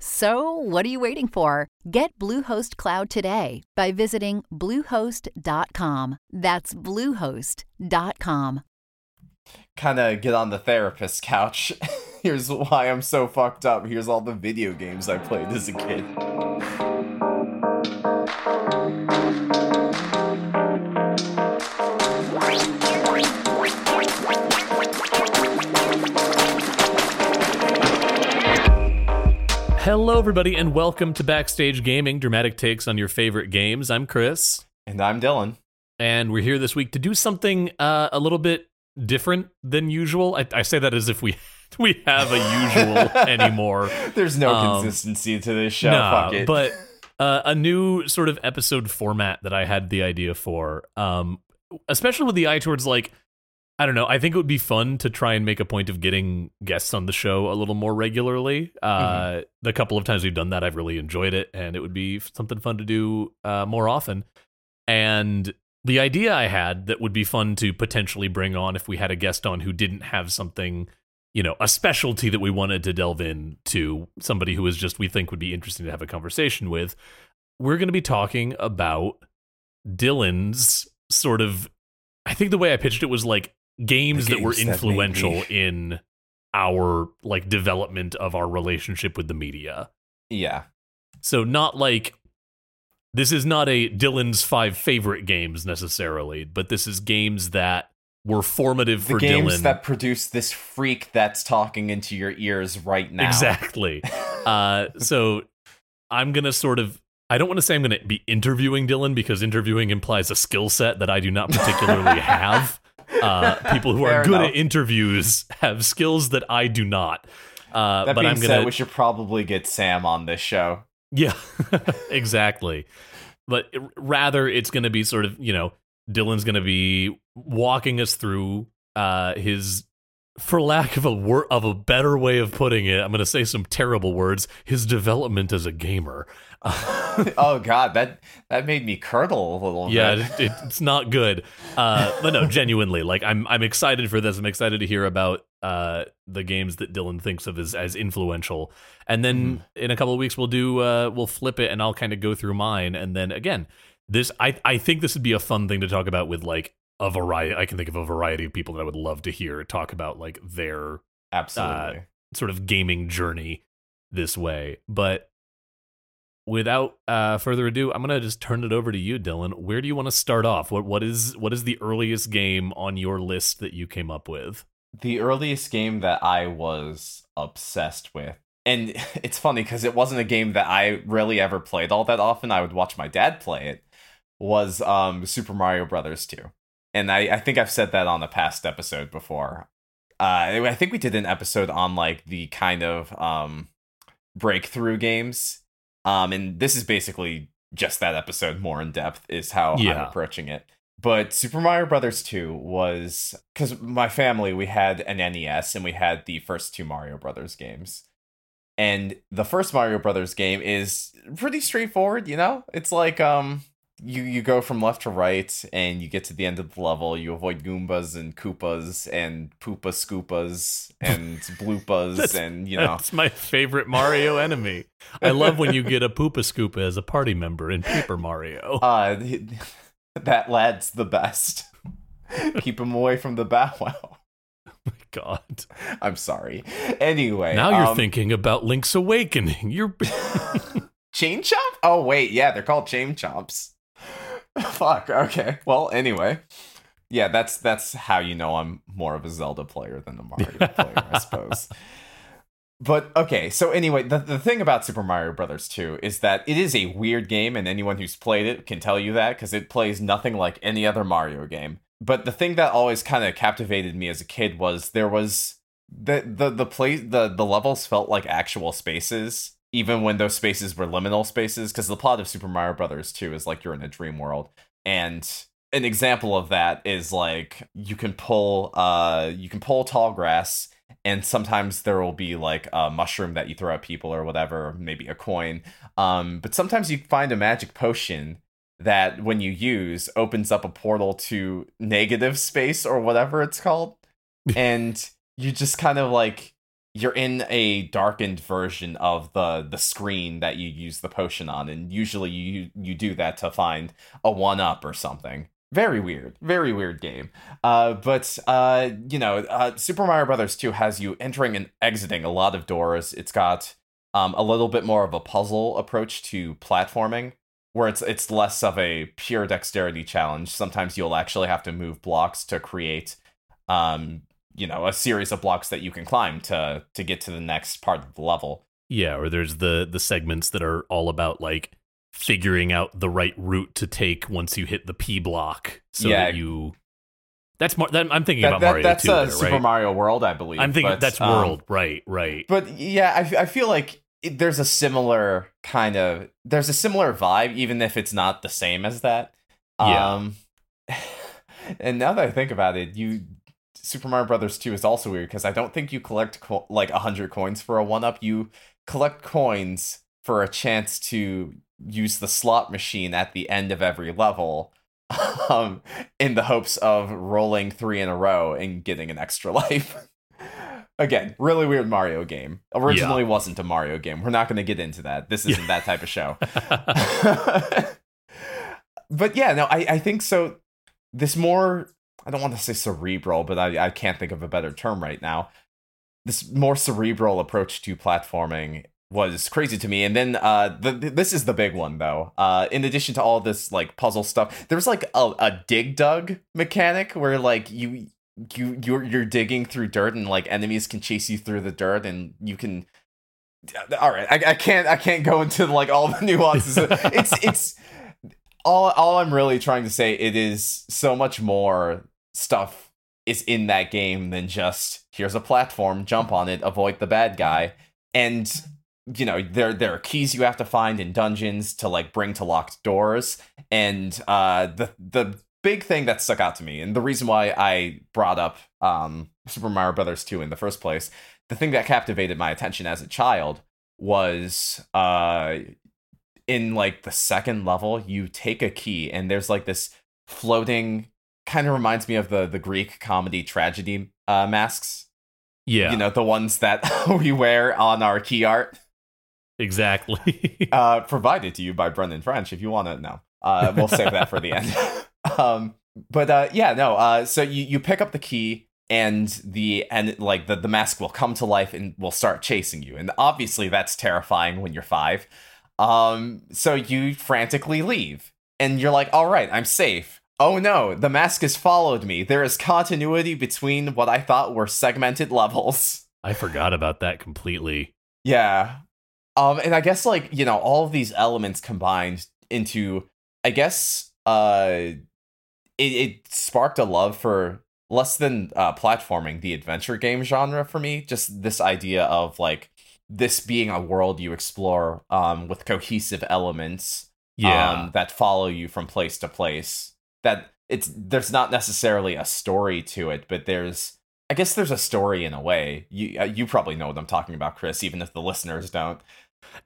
So, what are you waiting for? Get Bluehost Cloud today by visiting Bluehost.com. That's Bluehost.com. Kind of get on the therapist couch. Here's why I'm so fucked up. Here's all the video games I played as a kid. Hello, everybody, and welcome to Backstage Gaming, dramatic takes on your favorite games. I'm Chris, And I'm Dylan. and we're here this week to do something uh, a little bit different than usual. I, I say that as if we we have a usual anymore. There's no Um, consistency to this show. It. but uh, a new sort of episode format that I had the idea for, um, especially with the eye towards like, I don't know. I think it would be fun to try and make a point of getting guests on the show a little more regularly. Uh, Mm-hmm. The couple of times we've done that, I've really enjoyed it, and it would be something fun to do uh, more often. And the idea I had that would be fun to potentially bring on if we had a guest on who didn't have something, you know, a specialty that we wanted to delve into, somebody who is just we think would be interesting to have a conversation with. We're going to be talking about Dylan's sort of. I think the way I pitched it was like games, that were games that influential me. in our like development of our relationship with the media. yeah. So not like this is not a Dylan's five favorite games necessarily, but this is games that were formative The for games Dylan. that produce this freak that's talking into your ears right now. Exactly. uh, so I'm gonna sort of. I don't want to say I'm going to be interviewing Dylan because interviewing implies a skill set that I do not particularly have. Uh, people who are good enough. at interviews have skills that I do not. Uh, That but being I'm said, gonna we should probably get Sam on this show. Yeah, exactly. But it- rather, it's going to be sort of, you know, Dylan's going to be walking us through uh, his, for lack of a word of a better way of putting it, I'm going to say some terrible words. His development as a gamer. oh god, that that made me curdle a little yeah, bit. it, it, it's not good. Uh, but no, genuinely, like I'm, I'm excited for this. I'm excited to hear about uh, the games that Dylan thinks of as as influential. And then in a couple of weeks, we'll do, uh, we'll flip it, and I'll kind of go through mine. And then again, this, I, I think this would be a fun thing to talk about with like a variety. I can think of a variety of people that I would love to hear talk about like their Absolutely. sort of gaming journey this way. But without uh, further ado, I'm gonna just turn it over to you, Dylan. Where do you want to start off? What what is what is the earliest game on your list that you came up with? the earliest game that I was obsessed with. And it's funny because it wasn't a game that I really ever played all that often. I would watch my dad play it. Was um, Super Mario Brothers 2. And I, I think I've said that on a past episode before. Uh, I think we did an episode on like the kind of um, breakthrough games. Um, and this is basically just that episode more in depth is how I'm approaching it. But Super Mario Brothers 2 was because my family we had an NES and we had the first two Mario Brothers games. And the first Mario Brothers game is pretty straightforward, you know? It's like um you you go from left to right and you get to the end of the level, you avoid Goombas and Koopas and Poopa Scoopas and Bloopas and you know That's my favorite Mario enemy. I love when you get a Poopa Scoopa as a party member in Paper Mario. uh that lad's the best. Keep him away from the Bow Wow. Oh my God. I'm sorry. Anyway, Now you're um, thinking about Link's Awakening. You're Chain Chomp? Oh wait, yeah, they're called Chain Chomps. Fuck. Okay. Well, anyway, yeah, that's that's how you know I'm more of a Zelda player than a Mario player, I suppose. but okay, so anyway, the, the thing about Super Mario Brothers 2 is that it is a weird game, and anyone who's played it can tell you that because it plays nothing like any other Mario game. But the thing that always kind of captivated me as a kid was there was the the the play the the levels felt like actual spaces, even when those spaces were liminal spaces. Because the plot of Super Mario Brothers 2 is like you're in a dream world, and an example of that is like you can pull uh you can pull tall grass and sometimes there will be like a mushroom that you throw at people or whatever, maybe a coin. Um, but sometimes you find a magic potion that when you use opens up a portal to negative space or whatever it's called. and you just kind of like you're in a darkened version of the the screen that you use the potion on and usually you you do that to find a one up or something. Very weird very weird game. Uh, but uh, you know uh, super mario brothers 2 has you entering and exiting a lot of doors. It's got um, a little bit more of a puzzle approach to platforming where it's it's less of a pure dexterity challenge. Sometimes you'll actually have to move blocks to create um, you know a series of blocks that you can climb to to get to the next part of the level yeah or there's the the segments that are all about like figuring out the right route to take once you hit the P block, so yeah. that you. That's more. That, I'm thinking that, about Mario. That's too, a there, Super right? Mario World, I believe. I'm thinking but, that's um, World, right? Right. But yeah, I, I feel like it, there's a similar kind of there's a similar vibe, even if it's not the same as that. Yeah. Um, and now that I think about it, you Super Mario Brothers 2 is also weird because I don't think you collect co- like 100 coins for a one up. You collect coins for a chance to use the slot machine at the end of every level um, in the hopes of rolling three in a row and getting an extra life. Again, really weird Mario game. Originally yeah. wasn't a Mario game. We're not going to get into that. This isn't that type of show. but yeah, no, I, I think so. This more, I don't want to say cerebral, but I, I can't think of a better term right now. This more cerebral approach to platforming was crazy to me. And then uh, the, this is the big one though. Uh, in addition to all this like puzzle stuff, there's like a, a dig dug mechanic where like you you you're you're digging through dirt and like enemies can chase you through the dirt and you can. All right, I, I can't I can't go into like all the nuances. it's it's all all I'm really trying to say. It is so much more stuff is in that game than just here's a platform, jump on it, avoid the bad guy, and you know there there are keys you have to find in dungeons to like bring to locked doors. And uh the the big thing that stuck out to me and the reason why I brought up um Super Mario Brothers 2 in the first place the thing that captivated my attention as a child was uh in like the second level you take a key and there's like this floating kind of reminds me of the the Greek comedy tragedy uh masks yeah you know the ones that we wear on our key art Exactly. uh, provided to you by Brendan French, if you want to know. Uh, we'll save that for the end. um, but uh, yeah, no. Uh, so you you pick up the key, and the and like the the mask will come to life and will start chasing you, and obviously that's terrifying when you're five. Um, so you frantically leave, and you're like, "All right, I'm safe." Oh no, the mask has followed me. There is continuity between what I thought were segmented levels. I forgot about that completely. Yeah, um, and I guess like you know all of these elements combined into, I guess, uh, it, it sparked a love for less than uh, platforming, the adventure game genre for me. Just this idea of like this being a world you explore um, with cohesive elements, yeah, um, that follow you from place to place. That it's there's not necessarily a story to it, but there's I guess there's a story in a way. You uh, you probably know what I'm talking about, Chris, even if the listeners don't.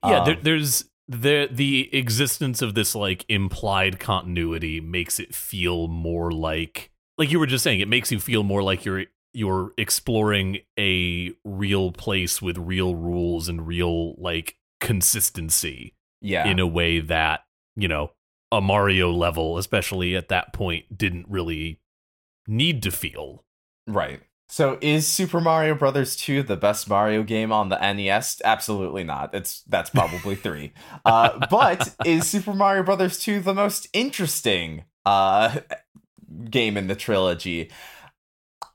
Yeah, um, there, there's the the existence of this like implied continuity makes it feel more like like you were just saying it makes you feel more like you're you're exploring a real place with real rules and real like consistency yeah in a way that you know a mario level especially at that point didn't really need to feel right so is Super Mario Brothers 2 the best Mario game on the NES? Absolutely not. It's that's probably 3. Uh, but is Super Mario Brothers 2 the most interesting uh, game in the trilogy?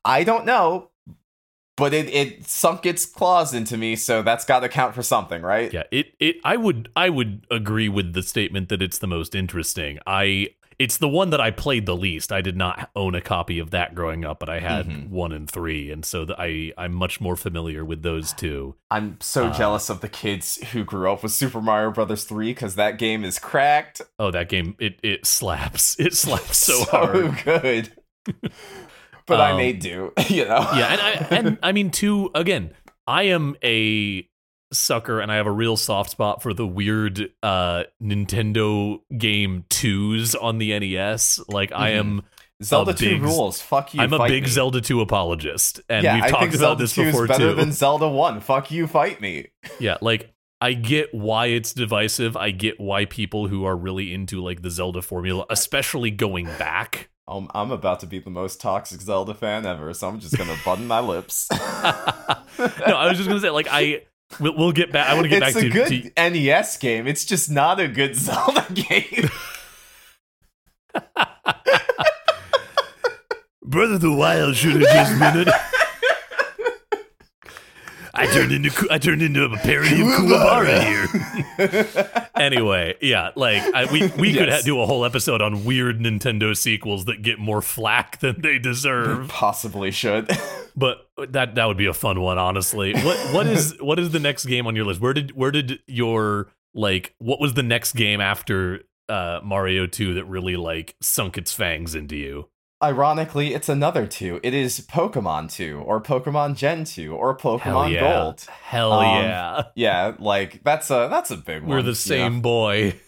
I don't know, but it, it sunk its claws into me, so that's got to count for something, right? Yeah, it it I would I would agree with the statement that it's the most interesting. I it's the one that I played the least. I did not own a copy of that growing up, but I had Mhm. one and three, and so the, I I'm much more familiar with those two. I'm so Uh, jealous of the kids who grew up with Super Mario Brothers 3 because that game is cracked Oh, that game it it slaps. It slaps so, hard. good. but I Um, may do, you know? yeah, and I and I mean too again, I am a sucker and I have a real soft spot for the weird uh Nintendo game 2s on the NES. Like I am Zelda a 2 big- rules. Fuck you. I'm a big me. Zelda 2 apologist. And yeah, we've I talked about Zelda this 2 before better too. than Zelda 1. Fuck you, fight me. yeah, like I get why it's divisive. I get why people who are really into like the Zelda formula, especially going back. Um, I'm about to be the most toxic Zelda fan ever, so I'm just gonna button my lips. no, I was just gonna say like I we'll, we'll get back. I want to get it's back a to, good to NES game. It's just not a good Zelda game. Breath of the Wild should have just been it. I turned into I turned into a parody of Kuwabara here. anyway, yeah, like I, we we could ha- do a whole episode on weird Nintendo sequels that get more flack than they deserve. Possibly should. But that that would be a fun one, honestly. What what is what is the next game on your list? Where did where did your like what was the next game after uh Mario 2 that really like sunk its fangs into you? Ironically, it's another two. It is Pokemon 2, or Pokemon Gen 2, or Hell Pokemon yeah. Gold. Hell Um, yeah. Yeah, like that's a that's a big one. We're the you same boy.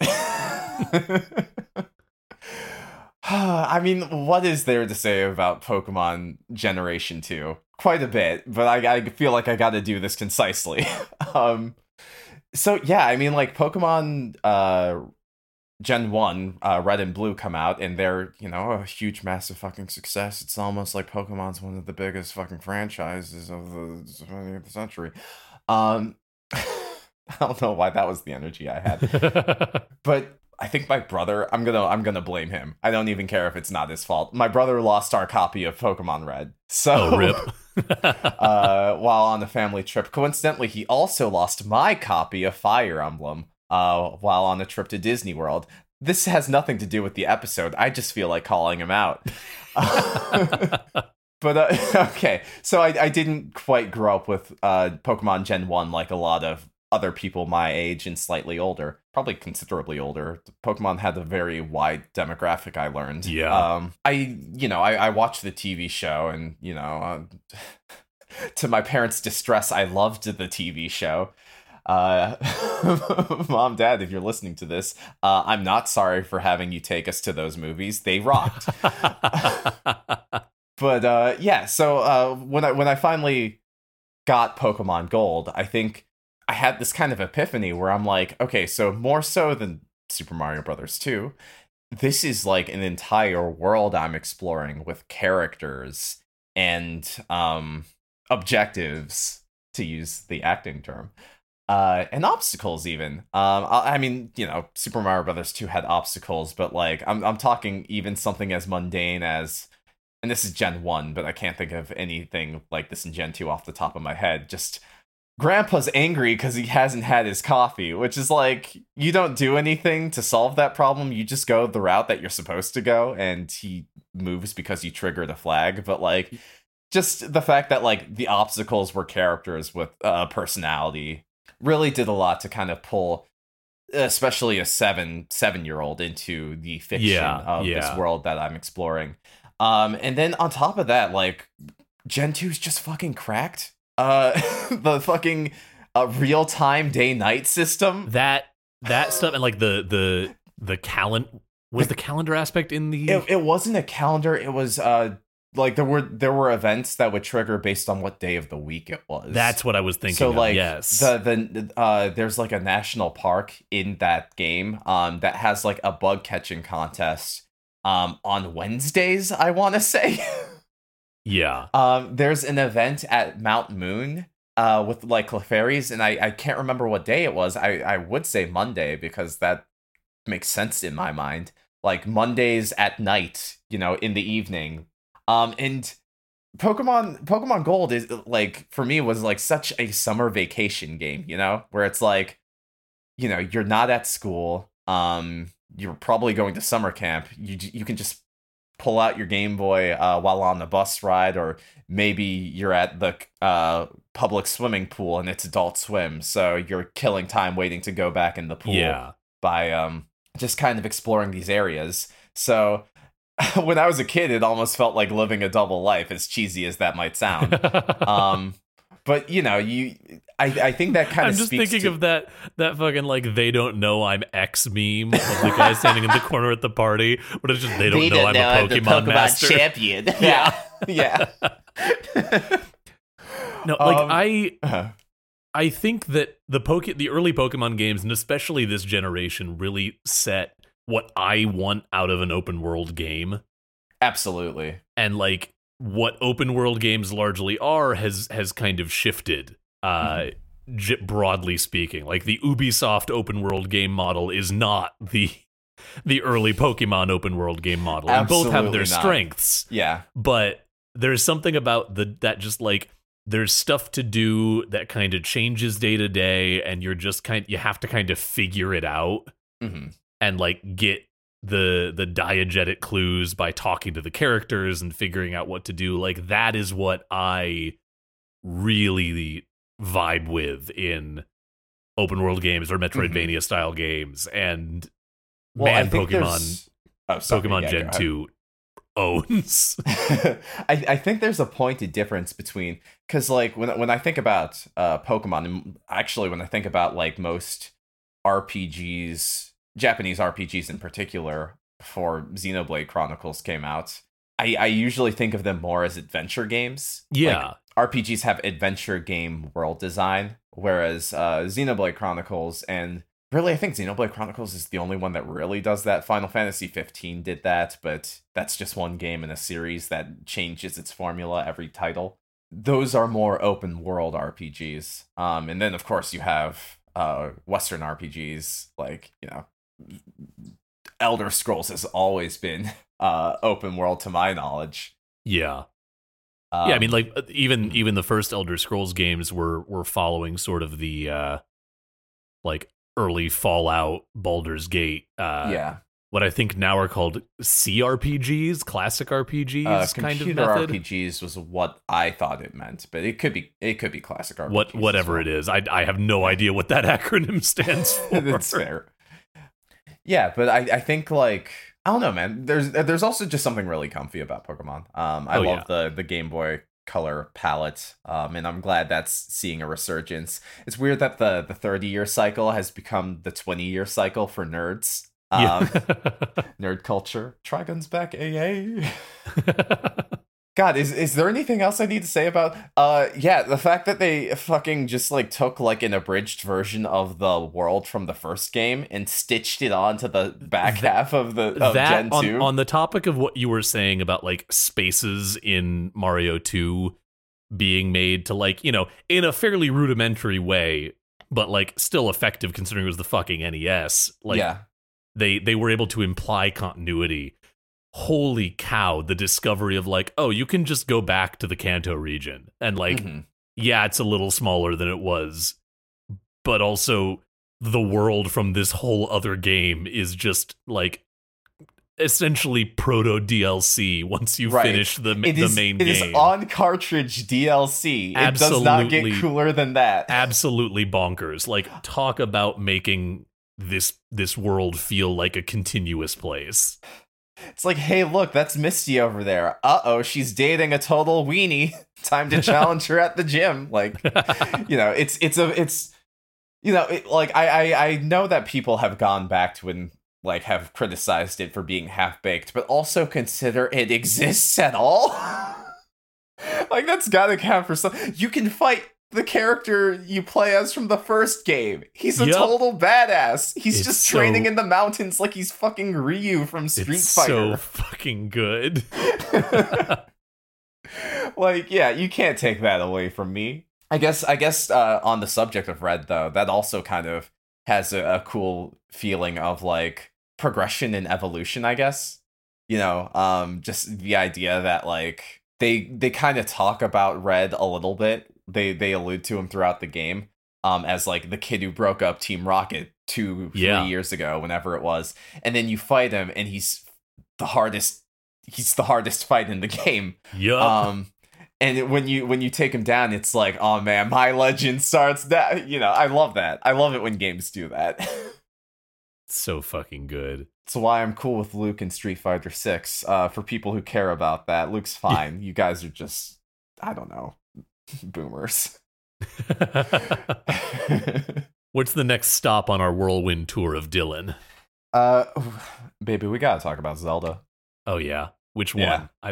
I mean, what is there to say about Pokemon Generation 2? Quite a bit, but I, I feel like I got to do this concisely. um, so yeah, I mean, like Pokemon uh, Gen 1, uh, Red and Blue come out, and they're, you know, a huge, massive fucking success. It's almost like Pokemon's one of the biggest fucking franchises of the 20th century. Um, I don't know why that was the energy I had but I think my brother I'm gonna I'm gonna blame him. I don't even care if it's not his fault. My brother lost our copy of Pokemon Red. So oh, rip. uh, while on a family trip. Coincidentally, he also lost my copy of Fire Emblem uh, while on a trip to Disney World. This has nothing to do with the episode. I just feel like calling him out. but uh, okay, so I, I didn't quite grow up with uh, Pokemon Gen 1 like a lot of other people my age and slightly older, probably considerably older. Pokemon had a very wide demographic. I learned. Yeah. Um. I you know I I watched the TV show and you know uh, to my parents' distress, I loved the TV show. Uh, mom, dad, if you're listening to this, uh, I'm not sorry for having you take us to those movies. They rocked. but uh, yeah, so uh, when I when I finally got Pokemon Gold, I think I had this kind of epiphany where I'm like, okay, so more so than Super Mario Brothers 2, this is like an entire world I'm exploring with characters and um objectives to use the acting term. Uh, and obstacles even. Um, I, I mean, you know, Super Mario Brothers 2 had obstacles, but like I'm I'm talking even something as mundane as and this is Gen 1, but I can't think of anything like this in Gen 2 off the top of my head. Just Grandpa's angry because he hasn't had his coffee, which is like, you don't do anything to solve that problem. You just go the route that you're supposed to go, and he moves because you triggered a flag. But like, just the fact that like the obstacles were characters with uh, personality really did a lot to kind of pull especially a seven seven year old into the fiction Yeah, of yeah. this world that i'm exploring. Um and then on top of that like gen 2 is just fucking cracked. Uh the fucking uh, real-time day-night system. That that stuff and like the the the calendar was the calendar aspect in the it, it wasn't a calendar it was uh like there were there were events that would trigger based on what day of the week it was. That's what I was thinking. so of, like yes, the the uh there's like a national park in that game um that has like a bug catching contest um on Wednesdays I want to say. Yeah, um there's an event at Mount Moon uh with like Clefairies and I I can't remember what day it was. I I would say Monday because that makes sense in my mind. Like Mondays at night you know in the evening um and Pokemon Pokemon Gold is like for me was like such a summer vacation game, you know, where it's like, you know, you're not at school, um, you're probably going to summer camp. You you can just pull out your Game Boy uh, while on the bus ride, or maybe you're at the uh, public swimming pool and it's Adult Swim, so you're killing time waiting to go back in the pool Yeah. by um just kind of exploring these areas. So when I was a kid, it almost felt like living a double life, as cheesy as that might sound. um, but you know, you I, I think that kind I'm of just speaks thinking to, of that that fucking like they don't know I'm X meme of the guy standing in the corner at the party, but it's just they don't know I'm a Pokemon, master. champion. Yeah, yeah. No, like Um, I Uh, I think that the poke the early Pokemon games and especially this generation really set what I want out of an open world game. Absolutely. and like what open world games largely are has has kind of shifted uh j- broadly speaking. Like the Ubisoft open world game model is not the the early Pokemon open world game model. And both have their not. strengths. Yeah. but there's something about the that just like there's stuff to do that kind of changes day to day and you're just kind you have to kind of figure it out. Hmm and like get the the diegetic clues by talking to the characters and figuring out what to do like that is what i really vibe with in open world games or metroidvania style games. And Mm-hmm. Well, man pokemon Oh, pokemon Yeah, gen 2 owns. I, I think there's a pointed difference between because like when when I think about uh Pokemon and actually when I think about like most RPGs Japanese RPGs in particular before Xenoblade Chronicles came out I, I usually think of them more as adventure games yeah Like, RPGs have adventure game world design whereas uh Xenoblade Chronicles and Really, I think Xenoblade Chronicles is the only one that really does that. Final Fantasy 15 did that, but that's just one game in a series that changes its formula every title. Those are more open world RPGs. Um, and then of course you have uh Western RPGs like, you know, Elder Scrolls has always been uh open world to my knowledge. yeah Um, yeah, I mean, like uh, even even the first Elder Scrolls games were were following sort of the uh like early Fallout, Baldur's Gate, uh, yeah, what I think now are called CRPGs, classic RPGs, uh, kind of computer method. RPGs was what I thought it meant, but it could be it could be classic RPGs. What whatever well. it is, I I have no idea what that acronym stands for. That's fair. Yeah, but I, I think like I don't know, man. There's there's also just something really comfy about Pokemon. Um, I Oh, love the the Game Boy Color palette. Um, and I'm glad that's seeing a resurgence. It's weird that the the 30 year cycle has become the 20 year cycle for nerds. Um, nerd culture. Trigun's back, AA. God, is is there anything else I need to say about uh yeah, the fact that they fucking just like took like an abridged version of the world from the first game and stitched it onto the back half of the of that Gen on, 2. on the topic of what you were saying about like spaces in Mario 2 being made to like, you know, in a fairly rudimentary way, but like still effective considering it was the fucking NES. Like yeah. they they were able to imply continuity. Holy cow, the discovery of like, oh, you can just go back to the Kanto region and like Mhm. yeah, it's a little smaller than it was, but also the world from this whole other game is just like essentially proto DLC once you Right. finish the, It the is, main it game. It is on cartridge DLC. It does not get Absolutely. cooler than that. Absolutely bonkers. Like talk about making this this world feel like a continuous place. It's like, hey, look, that's Misty over there. Uh oh, she's dating a total weenie. Time to challenge her at the gym. Like, you know, it's it's a it's you know, it, like I, I I know that people have gone back to and like have criticized it for being half baked, but also consider it exists at all. like that's gotta count for some. You can fight the character you play as from the first game. He's a Yup. total badass. He's It's just so- training in the mountains like he's fucking Ryu from Street it's Fighter. so fucking good. like yeah you can't take that away from me i guess i guess uh, on the subject of red though that also kind of has a, a cool feeling of like progression and evolution i guess you know um just the idea that like they they kind of talk about Red a little bit. They they allude to him throughout the game um as like the kid who broke up Team Rocket two three Yeah. years ago, whenever it was, and then you fight him, and he's the hardest. He's the hardest fight in the game. Yup. Um, and when you when you take him down, it's like, oh man, my legend starts. That you know, I love that. I love it when games do that. so fucking good. That's why I'm cool with Luke in Street Fighter Six. Uh, for people who care about that, Luke's fine. you guys are just, I don't know, boomers. What's the next stop on our whirlwind tour of Dylan? uh, baby, we gotta talk about Zelda. Oh yeah, which Yeah. one? I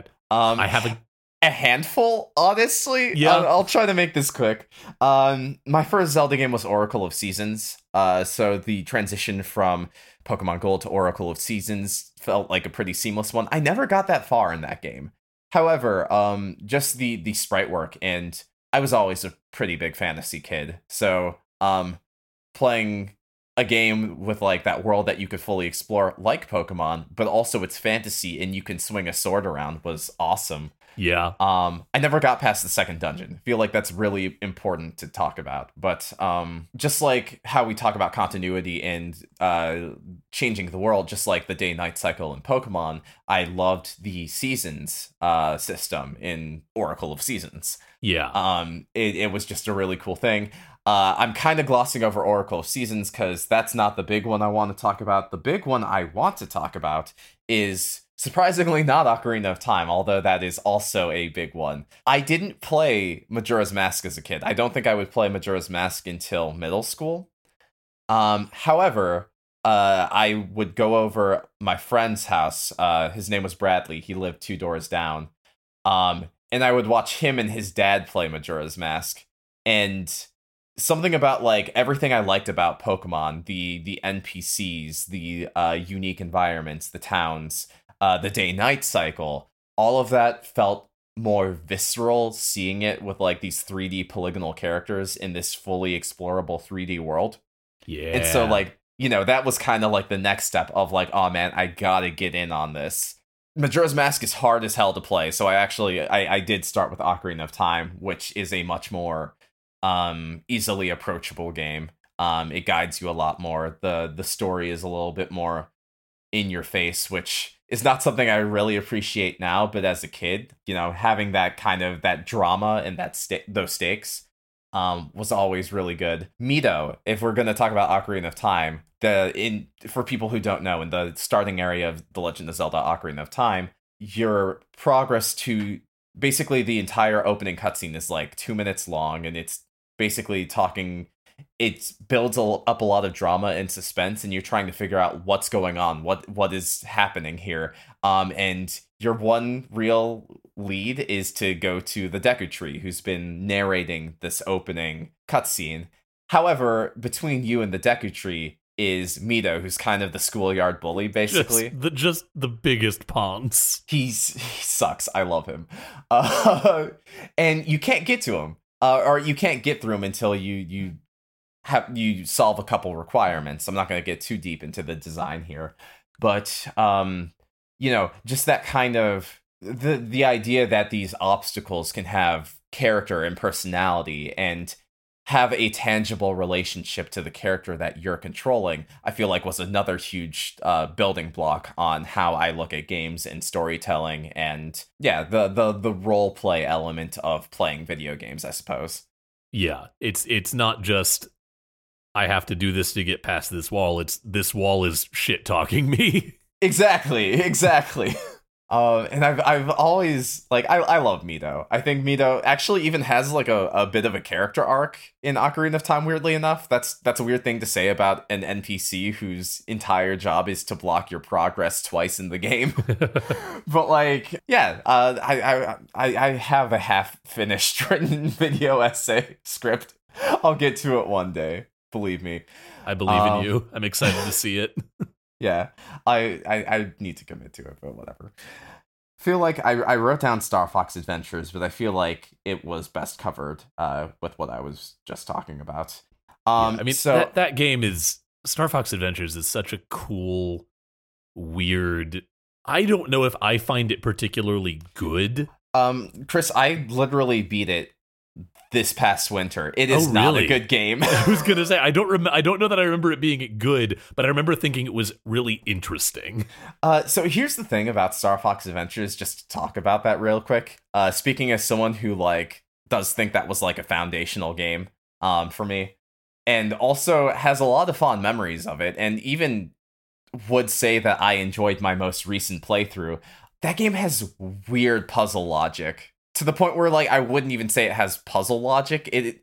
Um, I haven't. a handful, honestly. Yeah. I'll, I'll try to make this quick. Um, my first Zelda game was Oracle of Seasons. Uh, so the transition from Pokemon Gold to Oracle of Seasons felt like a pretty seamless one. I never got that far in that game. However, um, just the the sprite work, and I was always a pretty big fantasy kid. So, um, playing a game with like that world that you could fully explore, like Pokemon, but also it's fantasy and you can swing a sword around was awesome. Yeah, Um, I never got past the second dungeon. I feel like that's really important to talk about. But um, just like how we talk about continuity and uh, changing the world, just like the day night cycle in Pokemon, I loved the seasons uh, system in Oracle of Seasons. yeah. Um, it, it was just a really cool thing. Uh, I'm kind of glossing over Oracle of Seasons because that's not the big one I want to talk about. The big one I want to talk about is surprisingly not Ocarina of Time, although that is also a big one. I didn't play Majora's Mask as a kid. I don't think I would play Majora's Mask until middle school. Um, however, uh, I would go over my friend's house. Uh, his name was Bradley. He lived two doors down. Um, and I would watch him and his dad play Majora's Mask. And something about like everything I liked about Pokemon, the the NPCs, the uh, unique environments, the towns, uh, the day night cycle, all of that felt more visceral seeing it with like these 3D polygonal characters in this fully explorable 3D world. yeah. And so like, you know, that was kind of like the next step of like, oh man, I gotta get in on this. Majora's Mask is hard as hell to play, so I actually I, I did start with Ocarina of Time, which is a much more um easily approachable game. Um it guides you a lot more. The the story is a little bit more in your face, which is not something I really appreciate now, but as a kid, you know, having that kind of that drama and that sta- those stakes um, was always really good. Mido, if we're gonna talk about Ocarina of Time, the in for people who don't know, in the starting area of The Legend of Zelda: Ocarina of Time, your progress to basically the entire opening cutscene is like two minutes long, and it's basically talking. It builds a, up a lot of drama and suspense, and you're trying to figure out what's going on, what what is happening here. Um, and your one real lead is to go to the Deku Tree, who's been narrating this opening cutscene. However, between you and the Deku Tree is Mido, who's kind of the schoolyard bully, basically. just the just the biggest pawns. He's he sucks. I love him, uh, and you can't get to him, uh, or you can't get through him until you you have you solve a couple requirements. I'm not going to get too deep into the design here, but um, you know, just that kind of the the idea that these obstacles can have character and personality and have a tangible relationship to the character that you're controlling, I feel like was another huge uh, building block on how I look at games and storytelling, and yeah, the the the role play element of playing video games, I suppose. Yeah, it's it's not just I have to do this to get past this wall. It's this wall is shit talking me. Exactly, exactly. Um, and I've I've always like I I love Mido. I think Mido actually even has like a, a bit of a character arc in Ocarina of Time. Weirdly enough, that's that's a weird thing to say about an NPC whose entire job is to block your progress twice in the game. but like, yeah, uh, I I I I have a half finished written video essay script. I'll get to it one day. Believe me. I believe Um, in you. I'm excited to see it. Yeah, I, I I need to commit to it, but whatever. Feel like I I wrote down Star Fox Adventures, but I feel like it was best covered uh with what I was just talking about. Um, Yeah, I mean so that that game is Star Fox Adventures is such a cool, weird. I don't know if I find it particularly good. Um, Chris, I literally beat it this past winter. It is Oh, not a good game. I was gonna say I don't rem- I don't know that I remember it being good, but I remember thinking it was really interesting. Uh, so here's the thing about Star Fox Adventures, just to talk about that real quick. Uh, speaking as someone who like does think that was like a foundational game, um, for me, and also has a lot of fond memories of it, and even would say that I enjoyed my most recent playthrough. That game has weird puzzle logic to the point where like I wouldn't even say it has puzzle logic. It, it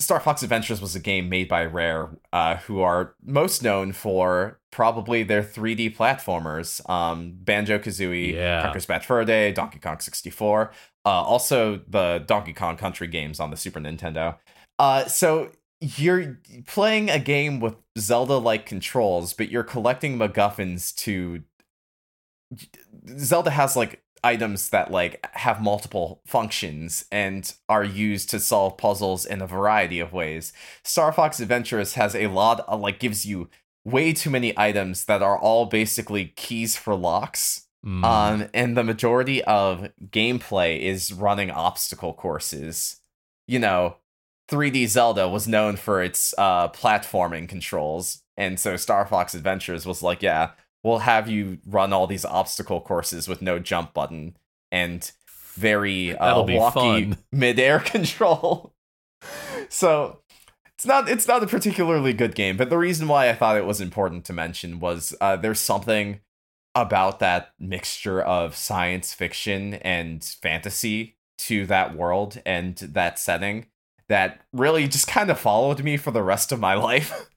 Star Fox Adventures was a game made by Rare, uh, who are most known for probably their 3D platformers, um, Banjo Kazooie, Yeah. Bad Fur Day, Donkey Kong 64, uh, also the Donkey Kong Country games on the Super Nintendo. Uh, so you're playing a game with Zelda-like controls, but you're collecting MacGuffins to. Zelda has like items that like have multiple functions and are used to solve puzzles in a variety of ways. Star Fox Adventures has a lot of, like gives you way too many items that are all basically keys for locks. Mm. Um and the majority of gameplay is running obstacle courses. You know, 3D Zelda was known for its uh platforming controls. And so Star Fox Adventures was like, yeah, we'll have you run all these obstacle courses with no jump button and very uh, walky midair control. so it's not it's not a particularly good game, but the reason why I thought it was important to mention was uh, there's something about that mixture of science fiction and fantasy to that world and that setting that really just kind of followed me for the rest of my life.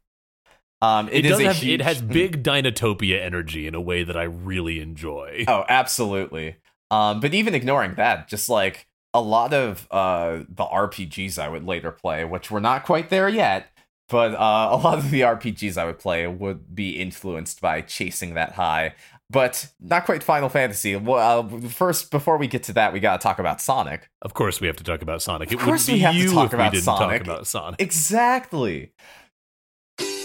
Um, it, it is does a have huge- it has big Dinotopia energy in a way that I really enjoy. Oh, absolutely. Um, but even ignoring that, just like a lot of uh the RPGs I would later play, which we're not quite there yet, but uh, a lot of the RPGs I would play would be influenced by chasing that high. But not quite Final Fantasy. Well, uh, first, before we get to that, we gotta talk about Sonic. Of course, we have to talk about Sonic. It Of course would we have to talk about Sonic. talk about Sonic. Exactly.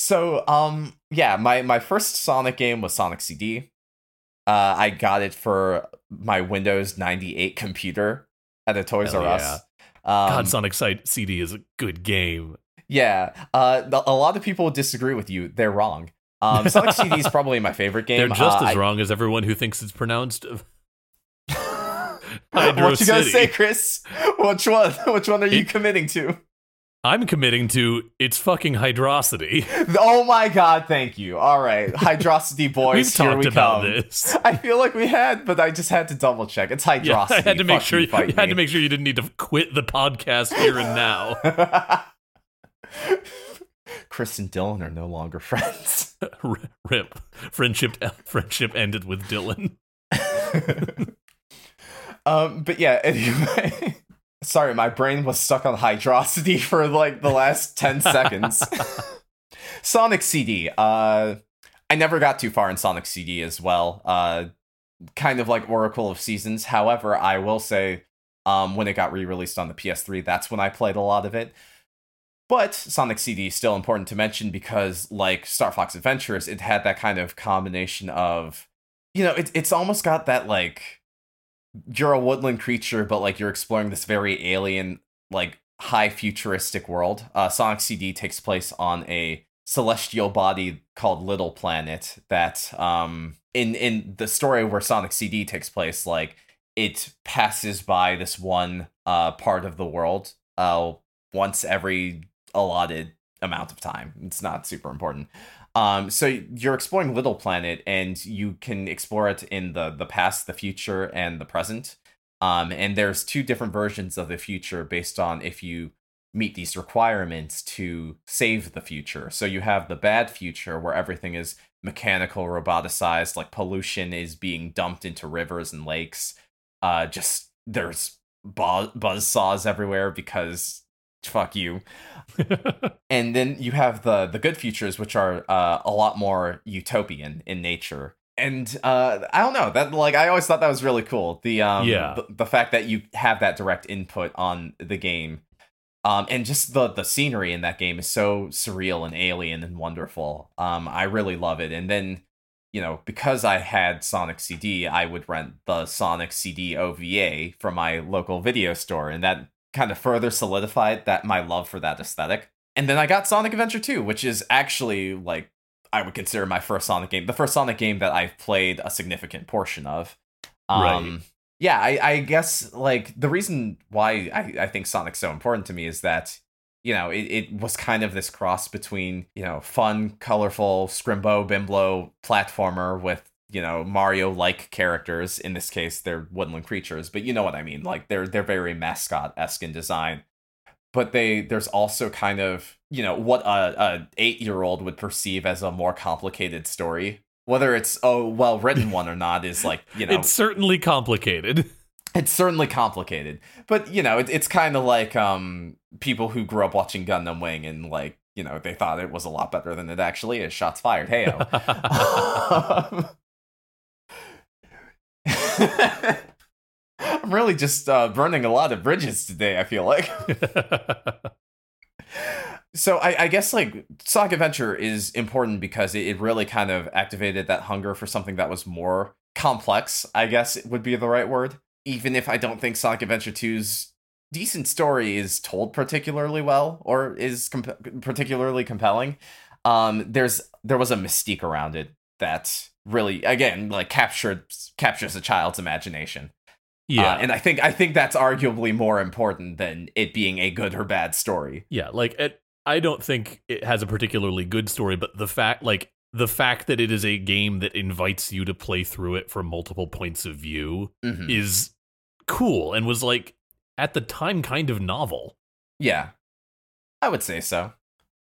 So, um, yeah, my my first Sonic game was Sonic CD. Uh, I got it for my Windows 98 computer at a Toys Hell R Us. Um, God, Sonic Side CD is a good game. yeah, uh, a lot of people disagree with you. They're wrong. Um, Sonic CD is probably my favorite game. They're just Uh, as I- wrong as everyone who thinks it's pronounced. what you gonna say, Chris? Which one? Which one are you committing to? I'm committing to it's fucking Hydrosity. Oh my god, thank you. All right, Hydrosity boys, We've here talked we about come. this. I feel like we had, but I just had to double check. It's Hydrosity. Yeah, I had to make Fuck sure you, you, had me. to make sure you didn't need to quit the podcast here and now. Chris and Dylan are no longer friends. Rip. Friendship friendship ended with Dylan. um, but yeah, anyway. Sorry, my brain was stuck on hydrosity for like the last 10 seconds. Sonic CD. Uh I never got too far in Sonic CD as well. Uh kind of like Oracle of Seasons. However, I will say um when it got re-released on the PS3, that's when I played a lot of it. But Sonic CD is still important to mention because, like Star Fox Adventures, it had that kind of combination of, you know, it, it's almost got that like you're a woodland creature, but like you're exploring this very alien, like high futuristic world. Uh, Sonic CD takes place on a celestial body called Little Planet. That um, in in the story where Sonic CD takes place, like it passes by this one uh part of the world uh once every allotted amount of time. It's not super important. Um, so you're exploring Little Planet, and you can explore it in the the past, the future, and the present. Um, and there's two different versions of the future based on if you meet these requirements to save the future. So you have the bad future where everything is mechanical, roboticized, like pollution is being dumped into rivers and lakes. Uh, just there's bu- buzz saws everywhere because fuck you. and then you have the the good futures, which are uh, a lot more utopian in nature. And uh, I don't know that like I always thought that was really cool. The um Yeah. the, the fact that you have that direct input on the game. Um, and just the the scenery in that game is so surreal and alien and wonderful. Um, I really love it. And then, you know, because I had Sonic CD, I would rent the Sonic CD OVA from my local video store, and that kind of further solidified that my love for that aesthetic. And then I got Sonic Adventure 2, which is actually like I would consider my first Sonic game, the first Sonic game that I've played a significant portion of. Um, Right. Yeah, I, I guess like the reason why I, I think Sonic's so important to me is that you know it, it was kind of this cross between you know fun, colorful Scrimbo Bimblo platformer with you know Mario like characters. In this case, they're woodland creatures, but you know what I mean. Like they're they're very mascot esque in design but they there's also kind of you know what a, a eight year old would perceive as a more complicated story whether it's a well written one or not is like you know it's certainly complicated. it's certainly complicated but you know it, it's kind of like um people who grew up watching gundam wing and like you know they thought it was a lot better than it actually is shots fired hey i'm really just uh, burning a lot of bridges today i feel like so I, I guess like Sonic Adventure is important because it, it really kind of activated that hunger for something that was more complex. I guess it would be the right word. Even if I don't think Sonic Adventure 2's decent story is told particularly well or is comp- particularly compelling, um, there's there was a mystique around it that really again like captured captures a child's imagination. yeah. Uh, and I think I think that's arguably more important than it being a good or bad story. Yeah, like it, I don't think it has a particularly good story, but the fact, like the fact that it is a game that invites you to play through it from multiple points of view Mhm. is cool and was like at the time kind of novel. Yeah, I would say so.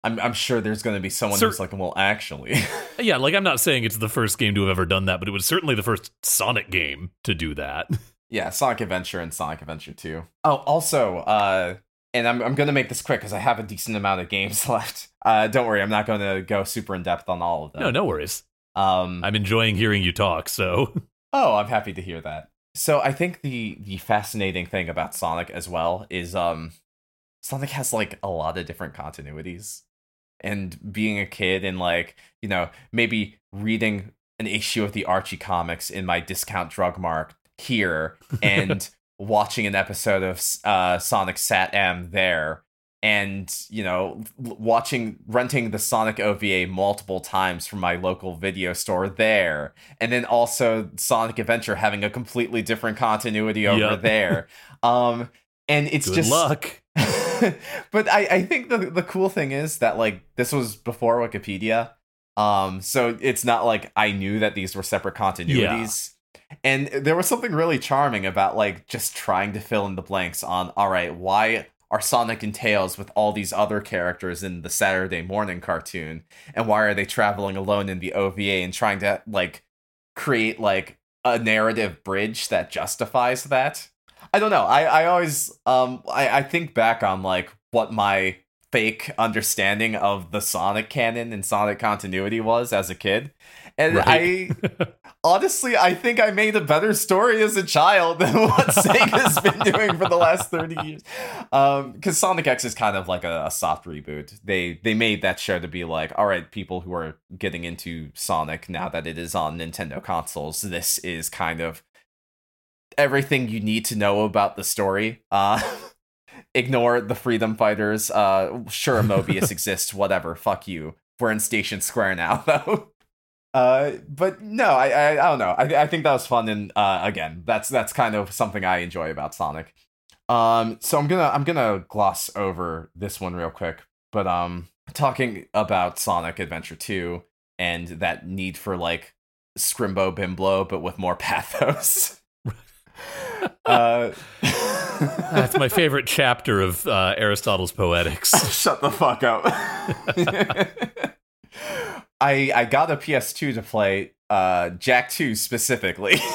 I'm I'm sure there's going to be someone Cer- who's like, well, actually, Yeah, like I'm not saying it's the first game to have ever done that, but it was certainly the first Sonic game to do that. yeah, Sonic Adventure and Sonic Adventure 2. Oh, also, uh, and I'm I'm going to make this quick because I have a decent amount of games left. Uh, don't worry, I'm not going to go super in depth on all of them. no, no worries. Um, I'm enjoying hearing you talk, so Oh, I'm happy to hear that. So I think the the fascinating thing about Sonic as well is um Sonic has like a lot of different continuities. And being a kid and like, you know, maybe reading an issue of the Archie comics in my discount drug mart here and watching an episode of uh Sonic SatAM there and you know watching renting the Sonic OVA multiple times from my local video store there and then also Sonic Adventure having a completely different continuity over Yep. there um and it's good just luck. but I, I think the the cool thing is that like this was before Wikipedia. Um so it's not like I knew that these were separate continuities. And there was something really charming about like just trying to fill in the blanks on all right, why are Sonic and Tails with all these other characters in the Saturday morning cartoon and why are they traveling alone in the OVA and trying to like create like a narrative bridge that justifies that? I don't know. I, I always um I, I think back on like what my fake understanding of the Sonic canon and Sonic continuity was as a kid. And Right. I honestly I think I made a better story as a child than what Sega's been doing for the last 30 years. Um because Sonic X is kind of like a, a soft reboot. They they made that show to be like, all right, people who are getting into Sonic now that it is on Nintendo consoles, this is kind of everything you need to know about the story. Uh, ignore the freedom fighters. Uh, sure, Mobius exists. Whatever. Fuck you. We're in Station Square now, though. Uh, but no, I, I, I don't know. I, I think that was fun, and uh, again, that's that's kind of something I enjoy about Sonic. Um, so I'm gonna I'm gonna gloss over this one real quick, but um, talking about Sonic Adventure 2 and that need for like Scrimbo Bimblo, but with more pathos. Uh, That's my favorite chapter of uh, Aristotle's Poetics. Shut the fuck up. I I got a PS2 to play uh Jak 2 specifically.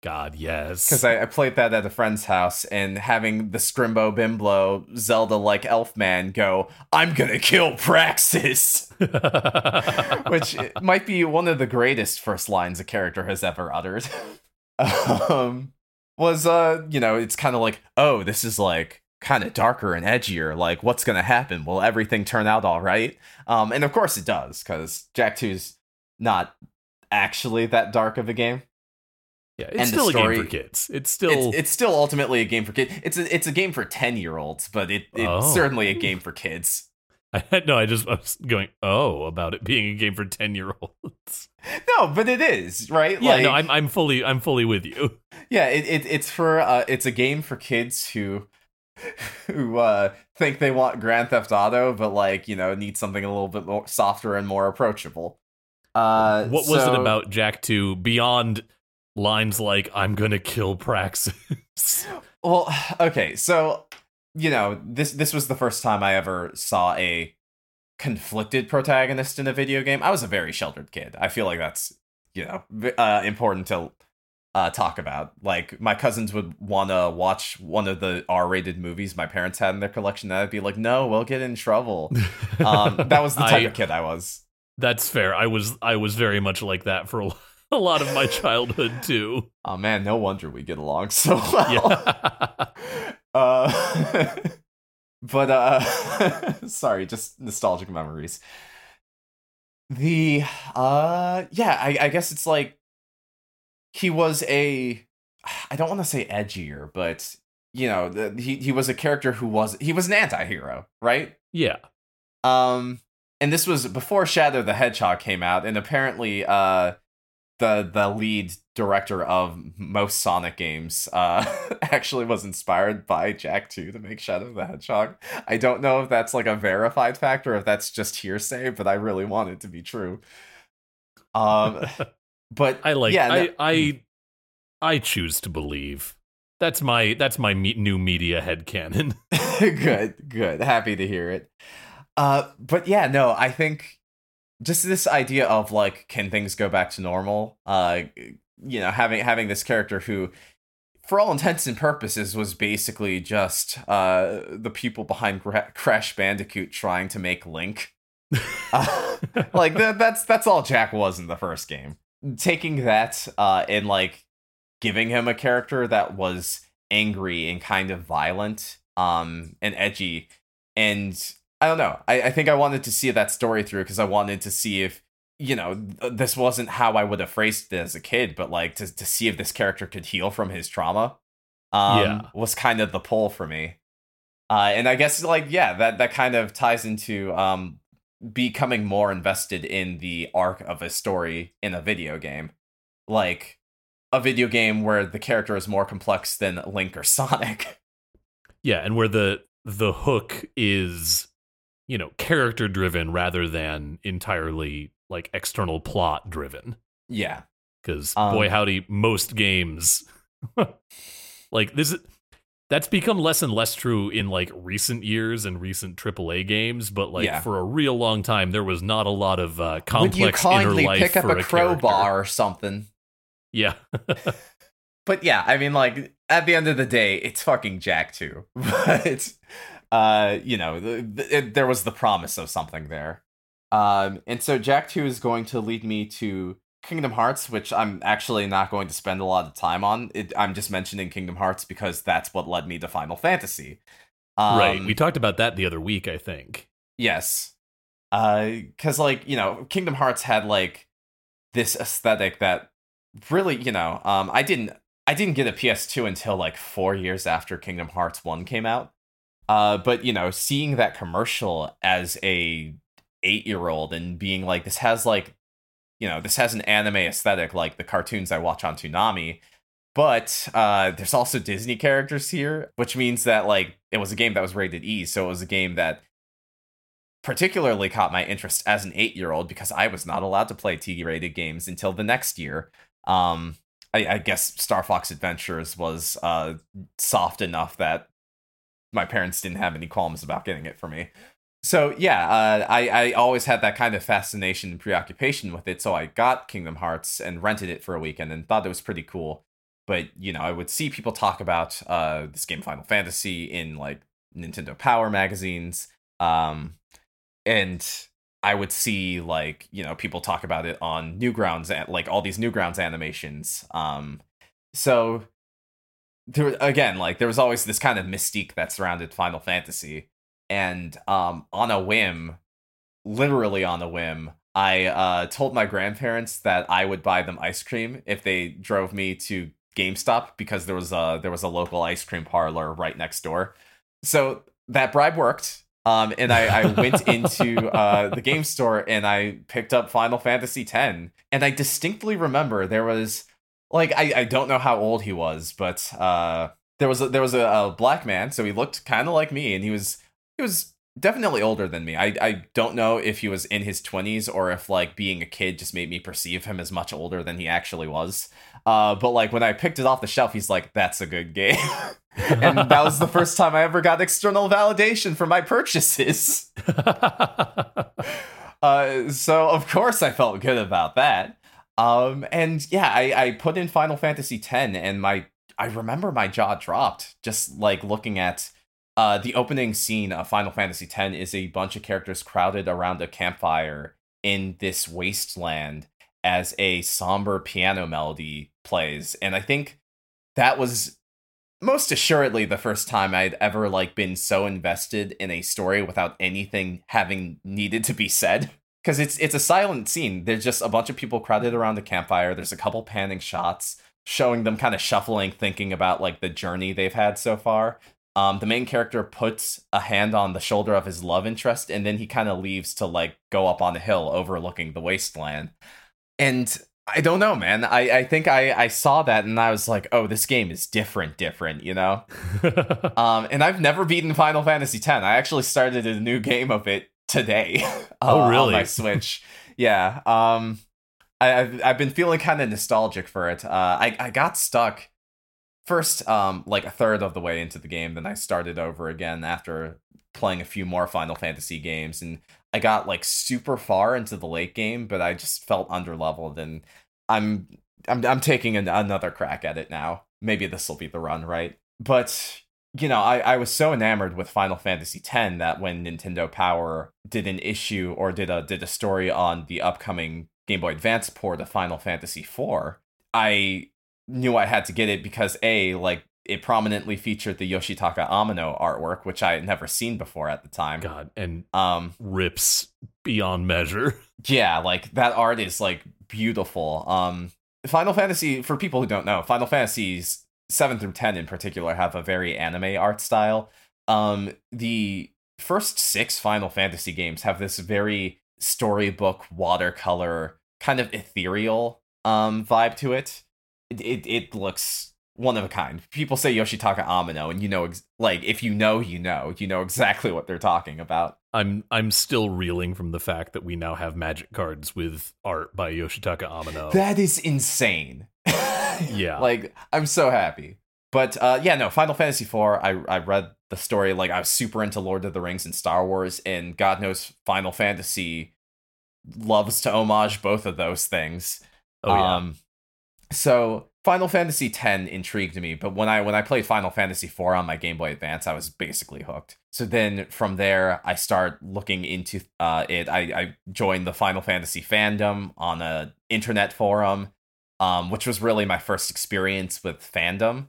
God, yes. because I, I played that at a friend's house and having the Scrimbo Bimblo Zelda like elf man go, I'm gonna kill Praxis, which might be one of the greatest first lines a character has ever uttered. um, was uh, you know, it's kind of like, oh, this is like kind of darker and edgier. Like, what's gonna happen? Will everything turn out all right? Um, and of course it does, because Jak 2's not actually that dark of a game. yeah, it's the still a game for kids. It's still it's, it's still ultimately a game for kids. It's a, it's a game for 10 year olds, but it, it's Oh. certainly a game for kids. I had no, I just I was going, oh, about it being a game for ten year olds. No, but it is, right? Yeah, like, no, I'm I'm fully I'm fully with you. yeah, it, it, it's for uh, it's a game for kids who who uh, think they want Grand Theft Auto, but like, you know, need something a little bit more softer and more approachable. Uh, What was it about Jak 2 beyond lines like I'm gonna kill Praxis? Well, okay, so you know this this was the first time I ever saw a conflicted protagonist in a video game. I was a very sheltered kid. I feel like that's you know uh, important to uh, talk about. Like my cousins would want to watch one of the R-rated movies my parents had in their collection, and I'd be like, "No, we'll get in trouble." Um, that was the type I- of kid I was. That's fair. I was I was very much like that for a, a lot of my childhood too. Oh man, no wonder we get along so well. Yeah. Uh, but uh, sorry, just nostalgic memories. The uh, yeah, I, I guess it's like he was a. I don't want to say edgier, but you know, the, he he was a character who was he was an anti-hero, right? yeah. Um, and this was before Shadow the Hedgehog came out, and apparently, uh, the the lead director of most Sonic games, uh, actually was inspired by Jak 2 to make Shadow the Hedgehog. I don't know if that's like a verified fact or if that's just hearsay, but I really want it to be true. Um, but I like yeah, I I I choose to believe. That's my that's my me- new media head headcanon. good, good. Happy to hear it. Uh, but yeah, no, I think just this idea of like, can things go back to normal? Uh, you know, having having this character who, for all intents and purposes, was basically just uh the people behind Gra- Crash Bandicoot trying to make Link. Uh, like that, that's that's all Jak was in the first game. Taking that uh and like giving him a character that was angry and kind of violent um and edgy and i don't know i, I think i wanted to see that story through because i wanted to see if you know th- this wasn't how i would have phrased it as a kid but like to, to see if this character could heal from his trauma um Yeah. was kind of the pull for me uh and i guess like yeah that that kind of ties into um becoming more invested in the arc of a story in a video game like a video game where the character is more complex than Link or Sonic. yeah, and where the the hook is you know, character driven rather than entirely like external plot driven. Yeah. Because Um, boy howdy, most games like this is that's become less and less true in like recent years and recent AAA games, but like Yeah. for a real long time, there was not a lot of uh, Would you complex inner kindly life pick up for a a crowbar or something? Yeah, But yeah, I mean, like at the end of the day, it's fucking Jak too. But uh, you know, the, the, it, there was the promise of something there. Um, and so Jak two is going to lead me to Kingdom Hearts, which I'm actually not going to spend a lot of time on. It, I'm just mentioning Kingdom Hearts because that's what led me to Final Fantasy. Um, right. We talked about that the other week, I think. Yes. Uh cuz like, you know, Kingdom Hearts had like this aesthetic that really, you know, um I didn't I didn't get a PS2 until like 4 years after Kingdom Hearts 1 came out. Uh but, you know, seeing that commercial as a 8-year-old and being like this has like you know, this has an anime aesthetic like the cartoons I watch on Toonami. But uh, there's also Disney characters here, which means that like it was a game that was rated E, so it was a game that particularly caught my interest as an eight year old because I was not allowed to play T rated games until the next year. Um, I, I guess Star Fox Adventures was uh, soft enough that my parents didn't have any qualms about getting it for me. So yeah, uh, I I always had that kind of fascination and preoccupation with it. So I got Kingdom Hearts and rented it for a weekend and thought it was pretty cool. but you know, I would see people talk about uh, this game Final Fantasy in like Nintendo Power magazines, um, and I would see like you know people talk about it on Newgrounds and like all these Newgrounds animations. Um, so there again, like there was always this kind of mystique that surrounded Final Fantasy, and um, on a whim, literally on a whim, I uh, told my grandparents that I would buy them ice cream if they drove me to GameStop because there was a there was a local ice cream parlor right next door. So that bribe worked. Um, and I, I went into uh, the game store and I picked up Final Fantasy X. And I distinctly remember there was like I, I don't know how old he was, but uh, there was a, there was a, a black man, so he looked kind of like me, and he was he was definitely older than me. I I don't know if he was in his twenties or if like being a kid just made me perceive him as much older than he actually was. Uh, but like when I picked it off the shelf, he's like, "That's a good game," and that was the first time I ever got external validation for my purchases. uh, so of course I felt good about that. Um, and yeah, I, I put in Final Fantasy X, and my I remember my jaw dropped just like looking at uh, the opening scene of Final Fantasy X is a bunch of characters crowded around a campfire in this wasteland as a somber piano melody plays. And i think that was most assuredly the first time i'd ever like been so invested in a story without anything having needed to be said because it's it's a silent scene there's just a bunch of people crowded around the campfire there's a couple panning shots showing them kind of shuffling thinking about like the journey they've had so far um, the main character puts a hand on the shoulder of his love interest and then he kind of leaves to like go up on a hill overlooking the wasteland and I don't know, man. I, I think I, I saw that and I was like, oh, this game is different, different, you know? um, and I've never beaten Final Fantasy X. I actually started a new game of it today. oh, uh, really? On my Switch. yeah. Um, I, I've, I've been feeling kind of nostalgic for it. Uh, I, I got stuck first, um, like a third of the way into the game. Then I started over again after playing a few more Final Fantasy games. And I got like super far into the late game, but I just felt underleveled, and I'm I'm I'm taking an, another crack at it now. Maybe this will be the run, right? But you know, I, I was so enamored with Final Fantasy X that when Nintendo Power did an issue or did a did a story on the upcoming Game Boy Advance port of Final Fantasy IV, I knew I had to get it because a like it prominently featured the Yoshitaka Amano artwork, which I had never seen before at the time. God, and Um, rips beyond measure. yeah, like that art is like beautiful. Um, Final Fantasy, for people who don't know, Final Fantasies seven through ten in particular have a very anime art style. Um, the first six Final Fantasy games have this very storybook watercolor kind of ethereal um vibe to it. It it, it looks one of a kind. People say Yoshitaka Amano, and you know, ex- like if you know, you know, you know exactly what they're talking about. I'm I'm still reeling from the fact that we now have magic cards with art by Yoshitaka Amano. That is insane. Yeah. like I'm so happy. But uh, yeah, no, Final Fantasy IV. I I read the story. Like I was super into Lord of the Rings and Star Wars, and God knows Final Fantasy loves to homage both of those things. oh yeah. Um, so Final Fantasy X intrigued me, but when I when I played Final Fantasy IV on my Game Boy Advance, I was basically hooked. So then from there, I start looking into uh, it. I, I joined the Final Fantasy fandom on a internet forum, um, which was really my first experience with fandom.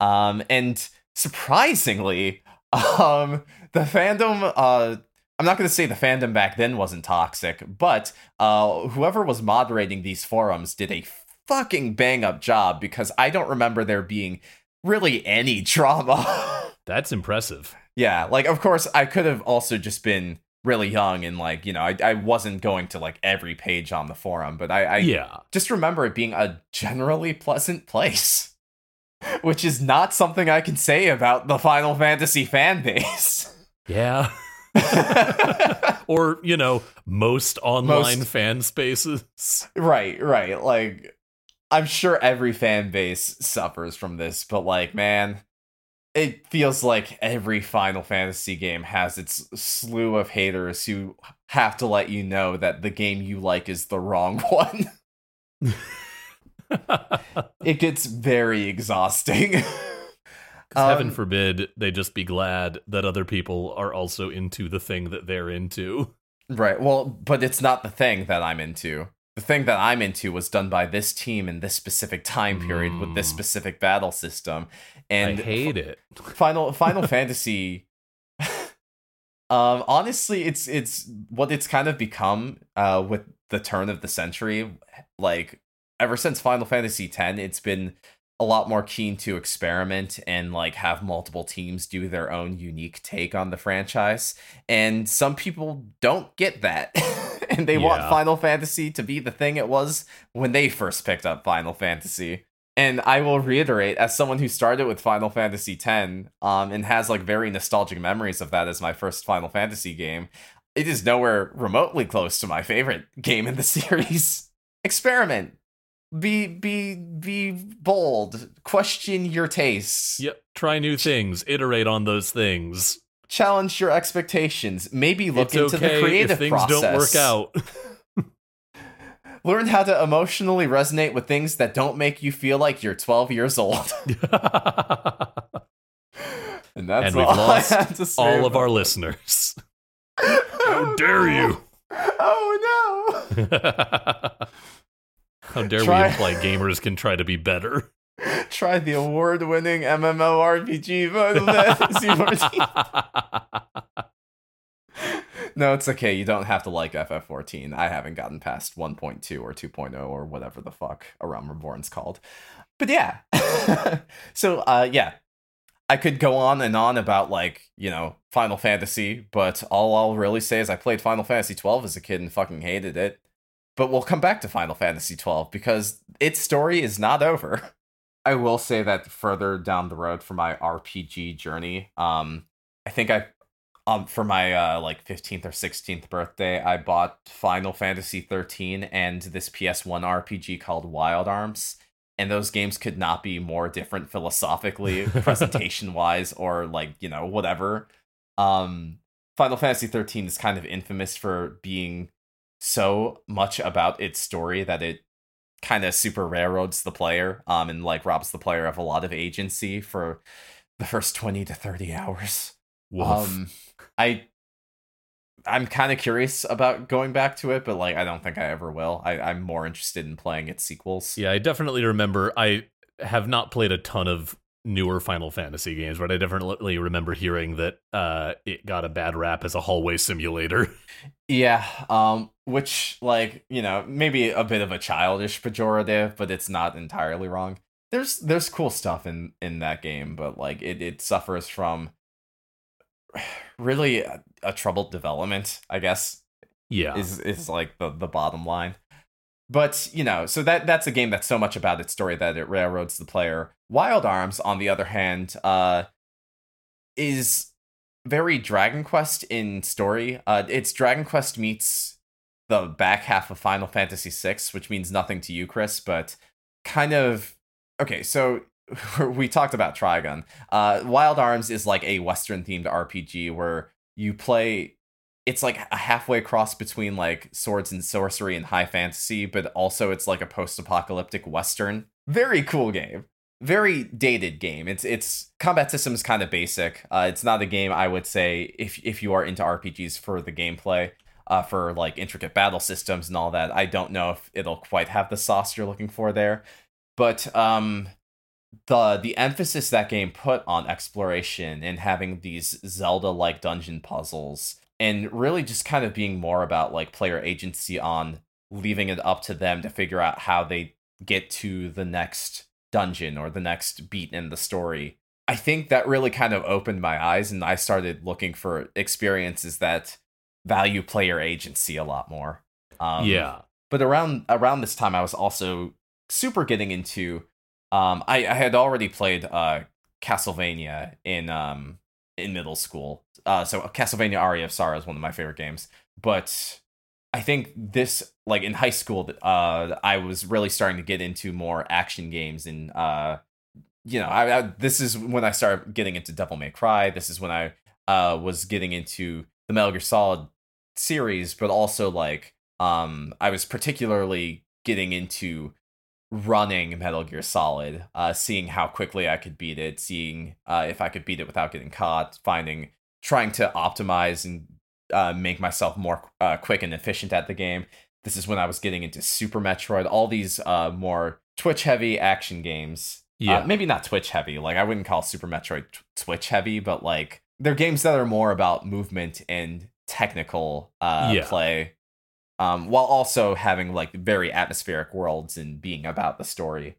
Um, and surprisingly, um, the fandom uh, I'm not going to say the fandom back then wasn't toxic, but uh, whoever was moderating these forums did a fucking bang up job because I don't remember there being really any drama. That's impressive. yeah, like of course I could have also just been really young and like you know I I wasn't going to like every page on the forum, but I I yeah. just remember it being a generally pleasant place, which is not something I can say about the Final Fantasy fan base. Yeah. or, you know, most online Most- fan spaces. Right, right. Like, I'm sure every fan base suffers from this, but like, man, it feels like every Final Fantasy game has its slew of haters who have to let you know that the game you like is the wrong one. it gets very exhausting. 'Cause heaven Um, forbid they just be glad that other people are also into the thing that they're into. Right. Well, but it's not the thing that I'm into. The thing that I'm into was done by this team in this specific time period with this Mm. specific battle system. And I hate it. Final Final Fantasy um honestly it's it's what it's kind of become uh with the turn of the century like ever since Final Fantasy X it's been a lot more keen to experiment and like have multiple teams do their own unique take on the franchise. And some people don't get that. And they want Final Fantasy to be the thing it was when they first picked up Final Fantasy. And I will reiterate, as someone who started with Final Fantasy X, um, and has like very nostalgic memories of that as my first Final Fantasy game, it is nowhere remotely close to my favorite game in the series. Experiment, be be be bold, question your tastes, Yep. Try new things. Iterate on those things. challenge your expectations, maybe look it's into okay the creative if things process. don't work out. Learn how to emotionally resonate with things that don't make you feel like you're 12 years old. and that's and we've all lost I have to say all of our listeners. How dare you? Oh How dare Try- we imply gamers can try to be better? Try the award-winning MMORPG Final Fantasy 14. No, it's okay. You don't have to like FF14. I haven't gotten past 1.2 or 2.0 or whatever the fuck A Realm Reborn's called. But yeah. so, uh, yeah. I could go on and on about, like, you know, Final Fantasy, but all I'll really say is I played Final Fantasy 12 as a kid and fucking hated it. But we'll come back to Final Fantasy 12 because its story is not over. I will say that further down the road for my RPG journey, um, I think I um for my uh like 15th or 16th birthday i bought final fantasy 13 and this ps1 rpg called wild arms and those games could not be more different philosophically presentation wise or like you know whatever um final fantasy 13 is kind of infamous for being so much about its story that it kind of super railroads the player um and like robs the player of a lot of agency for the first 20 to 30 hours Woof. um, I I'm kind of curious about going back to it, but like I don't think I ever will. I, I'm more interested in playing its sequels. yeah, I definitely remember. I have not played a ton of newer Final Fantasy games, but I definitely remember hearing that uh, it got a bad rap as a hallway simulator. Yeah, um, which like you know maybe a bit of a childish pejorative, but it's not entirely wrong. There's there's cool stuff in in that game, but like it it suffers from really a, a troubled development, I guess. yeah, is is like the the bottom line. But you know, so that that's a game that's so much about its story that it railroads the player. Wild Arms, on the other hand, uh, is very Dragon Quest in story. Uh, it's Dragon Quest meets the back half of Final Fantasy VI, which means nothing to you, Chris, but kind of okay. So we talked about Trigun. Uh, Wild Arms is like a Western themed RPG where you play it's like a halfway cross between like swords and sorcery and high fantasy, but also it's like a post-apocalyptic western. Very cool game. Very dated game. It's it's combat system is kind of basic. Uh, it's not a game I would say if if you are into RPGs for the gameplay, uh, for like intricate battle systems and all that. I don't know if it'll quite have the sauce you're looking for there, but um, the the emphasis that game put on exploration and having these Zelda like dungeon puzzles and really just kind of being more about like player agency on leaving it up to them to figure out how they get to the next dungeon or the next beat in the story. I think that really kind of opened my eyes and I started looking for experiences that value player agency a lot more. Um, yeah. but around around this time i was also super getting into um i, I had already played uh castlevania in um in middle school. Uh so castlevania aria of sorrow is one of my favorite games. But i think this like in high school that uh i was really starting to get into more action games and uh you know I, I this is when i started getting into devil may cry. This is when i uh was getting into the metal gear solid series but also like um i was particularly getting into running Metal Gear Solid, uh, seeing how quickly I could beat it, seeing uh, if I could beat it without getting caught, finding, trying to optimize and uh, make myself more uh, quick and efficient at the game. This is when I was getting into Super Metroid, all these uh, more Twitch heavy action games. Uh, Yeah. maybe not Twitch heavy. Like I wouldn't call Super Metroid t- Twitch heavy, but like they're games that are more about movement and technical uh, Yeah. play um, while also having like very atmospheric worlds and being about the story.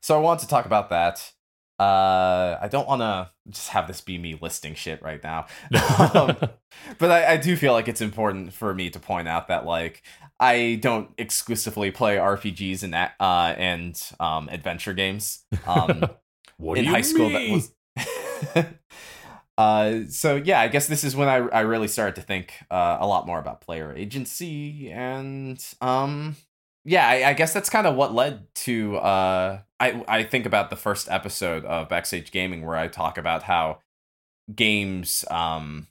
So I want to talk about that. Uh, I don't want to just have this be me listing shit right now, um, but I, I do feel like it's important for me to point out that like I don't exclusively play RPGs and uh, and um, adventure games. Um, what in do you high school that mean? was uh so yeah i guess this is when i i really started to think uh, a lot more about player agency and um yeah i, I guess that's kind of what led to uh i i think about the first episode of backstage gaming where i talk about how games um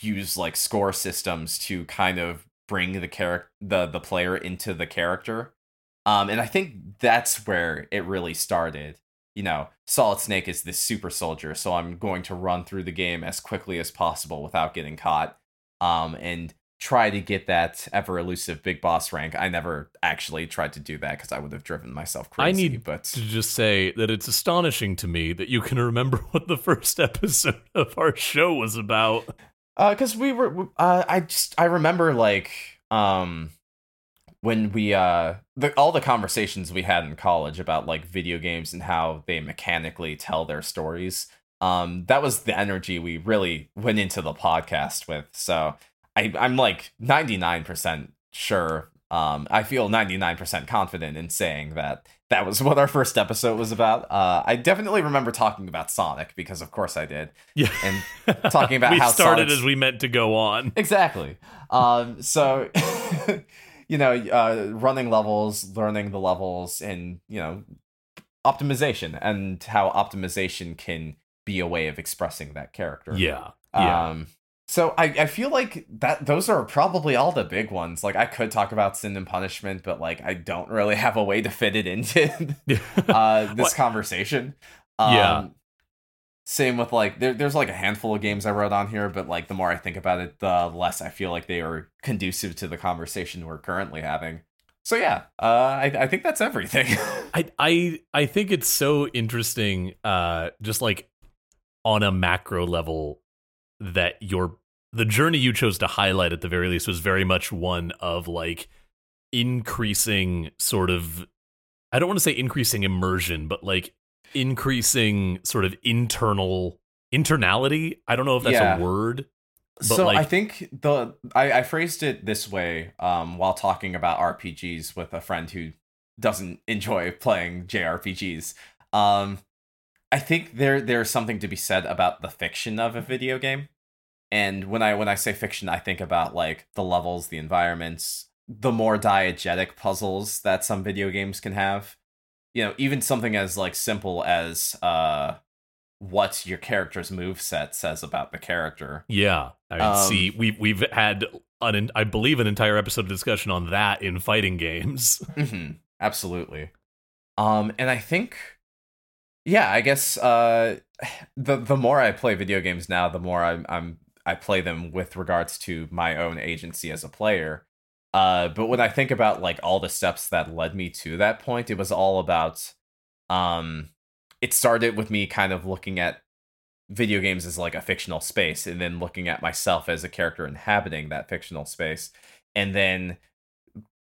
use like score systems to kind of bring the character the the player into the character. Um and i think that's where it really started you know, Solid Snake is this super soldier, so I'm going to run through the game as quickly as possible without getting caught. Um, and try to get that ever elusive big boss rank. I never actually tried to do that because I would have driven myself crazy. I need but to just say that it's astonishing to me that you can remember what the first episode of our show was about. because we were, uh, I just I remember like um when we uh the all the conversations we had in college about like video games and how they mechanically tell their stories um that was the energy we really went into the podcast with so i i'm like 99% sure um i feel 99% confident in saying that that was what our first episode was about uh i definitely remember talking about sonic because of course i did Yeah. And talking about we how started Sonic's- as we meant to go on. Exactly. Um, so, you know, uh, running levels, learning the levels, and, you know, optimization and how optimization can be a way of expressing that character. Yeah. Yeah. Um, so I, I feel like that those are probably all the big ones. Like I could talk about sin and punishment, but like I don't really have a way to fit it into uh, this conversation. Um, Yeah. Same with like there, there's like a handful of games I wrote on here, but like the more I think about it, the less I feel like they are conducive to the conversation we're currently having. So yeah, uh, I, I think that's everything. I I I think it's so interesting, uh, just like on a macro level, that your the journey you chose to highlight at the very least was very much one of like increasing sort of I don't want to say increasing immersion, but like increasing sort of internal internality. I don't know if that's Yeah. a word. But, so I think the I, I phrased it this way um, while talking about RPGs with a friend who doesn't enjoy playing JRPGs. Um, I think there there's something to be said about the fiction of a video game. And when I when I say fiction, I think about like the levels, the environments, the more diegetic puzzles that some video games can have. You know, even something as like simple as uh what your character's move set says about the character. Yeah, I mean, Um, see, we've we've had an I believe an entire episode of discussion on that in fighting games. hmm Absolutely. Um, and I think, yeah, I guess uh, the the more I play video games now, the more I'm I'm I play them with regards to my own agency as a player. Uh, but when I think about like all the steps that led me to that point, it was all about, um, it started with me kind of looking at video games as like a fictional space, and then looking at myself as a character inhabiting that fictional space, and then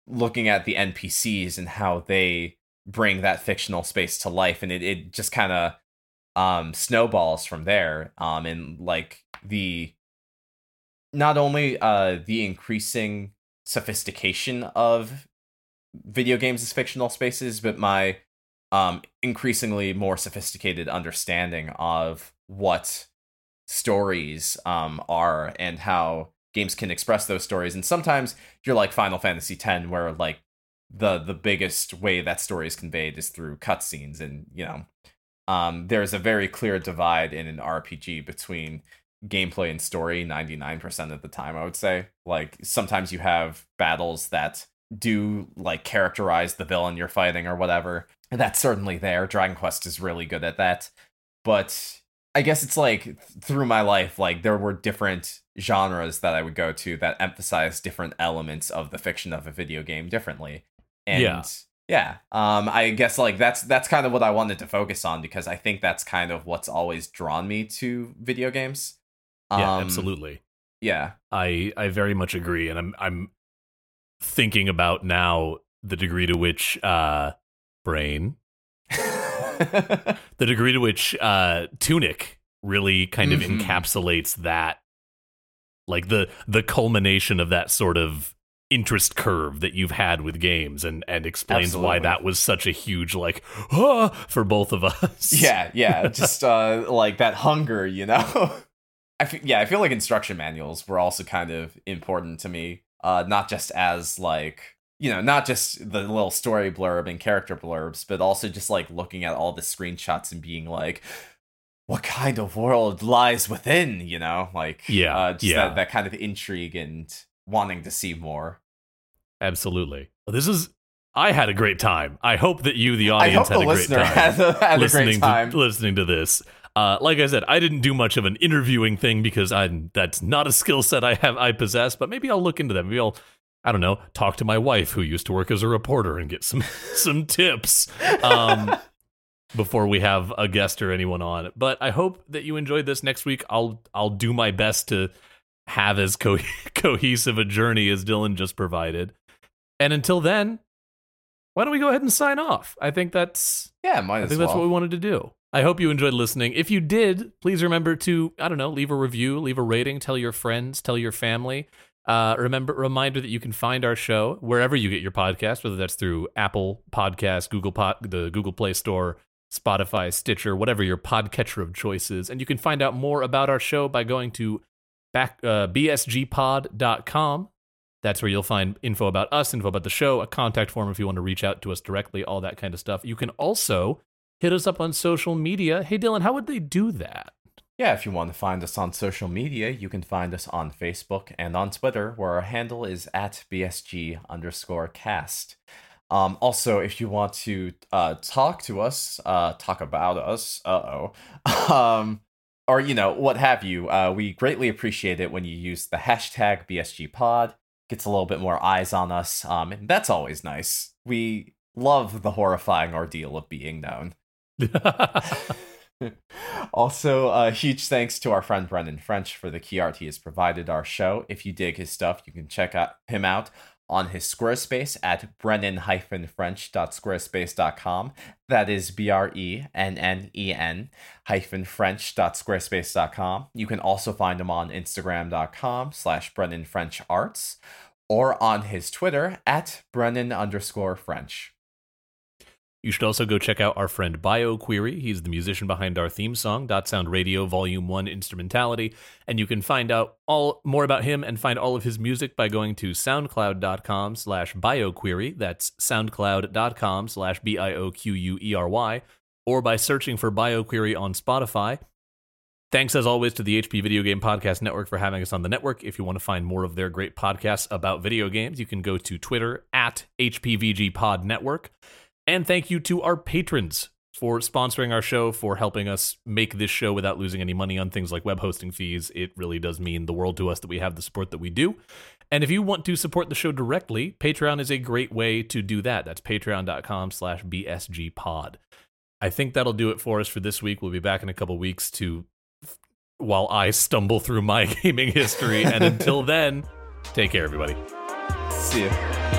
looking at the NPCs and how they bring that fictional space to life and it, it just kind of um snowballs from there um and like the not only uh the increasing sophistication of video games as fictional spaces but my um increasingly more sophisticated understanding of what stories um are and how games can express those stories. And sometimes you're like Final Fantasy X, where like the the biggest way that story is conveyed is through cutscenes, and you know, um, there's a very clear divide in an RPG between gameplay and story 99% of the time i would say like sometimes you have battles that do like characterize the villain you're fighting or whatever. And that's certainly there. Dragon Quest is really good at that. But I guess it's like through my life, like there were different genres that I would go to that emphasize different elements of the fiction of a video game differently. And Yeah. yeah, um, I guess like that's that's kind of what I wanted to focus on because I think that's kind of what's always drawn me to video games. Yeah, Um, absolutely. Yeah, I I very much agree, and I'm I'm thinking about now the degree to which uh brain the degree to which uh Tunic really kind of Mhm. encapsulates that like the the culmination of that sort of interest curve that you've had with games and and explains why that was such a huge like ah, for both of us. yeah, yeah, just uh, like that hunger, you know. I fe- yeah, I feel like instruction manuals were also kind of important to me, uh, not just as like you know, not just the little story blurb and character blurbs, but also just like looking at all the screenshots and being like, what kind of world lies within, you know, like Yeah, uh, just yeah. that, that kind of intrigue and wanting to see more. Absolutely. Well, this is I had a great time. I hope that you the audience had a great listener time. had a, had a great time. to listening to this. Uh, like I said, I didn't do much of an interviewing thing because I that's not a skill set I have I possess. But maybe I'll look into that. Maybe I'll I don't know talk to my wife who used to work as a reporter and get some some tips um, before we have a guest or anyone on. But I hope that you enjoyed this. Next week, I'll I'll do my best to have as co- cohesive a journey as Dylan just provided. And until then, why don't we go ahead and sign off? I think that's yeah, might I think well. that's what we wanted to do. I hope you enjoyed listening. If you did, please remember to, I don't know, leave a review, leave a rating, tell your friends, tell your family. Uh, remember, reminder that you can find our show wherever you get your podcast, whether that's through Apple Podcasts, Google Pod, the Google Play Store, Spotify, Stitcher, whatever your podcatcher of choice is. And you can find out more about our show by going to back, uh, bsgpod.com. That's where you'll find info about us, info about the show, a contact form if you want to reach out to us directly, all that kind of stuff. You can also hit us up on social media. Hey, Dylan, how would they do that? Yeah, if you want to find us on social media, you can find us on Facebook and on Twitter, where our handle is at BSG underscore cast. Um, also, if you want to uh, talk to us, uh, talk about us, uh oh, um, or you know, what have you, uh, we greatly appreciate it when you use the hashtag BSG BSGPod. Gets a little bit more eyes on us, um, and that's always nice. We love the horrifying ordeal of being known. also, a huge thanks to our friend Brennen French for the key art he has provided our show. If you dig his stuff, you can check out him out on his Squarespace at brennen-french.squarespace.com. That is B-R-E-N-N-E-N hyphen French.squarespace.com. You can also find him on Instagram.com slash Brennen or on his Twitter at Brennen underscore French. You should also go check out our friend BioQuery. He's the musician behind our theme song, Dot Sound Radio Volume 1 Instrumentality. And you can find out all more about him and find all of his music by going to soundcloud.com slash bioquery. That's soundcloud.com slash B-I-O-Q-U-E-R-Y. Or by searching for BioQuery on Spotify. Thanks as always to the HP Video Game Podcast Network for having us on the network. If you want to find more of their great podcasts about video games, you can go to Twitter at HPVG Pod Network. And thank you to our patrons for sponsoring our show, for helping us make this show without losing any money on things like web hosting fees. It really does mean the world to us that we have the support that we do. And if you want to support the show directly, Patreon is a great way to do that. That's patreon.com slash bsgpod. I think that'll do it for us for this week. We'll be back in a couple weeks to while I stumble through my gaming history. And until then, take care, everybody. See ya.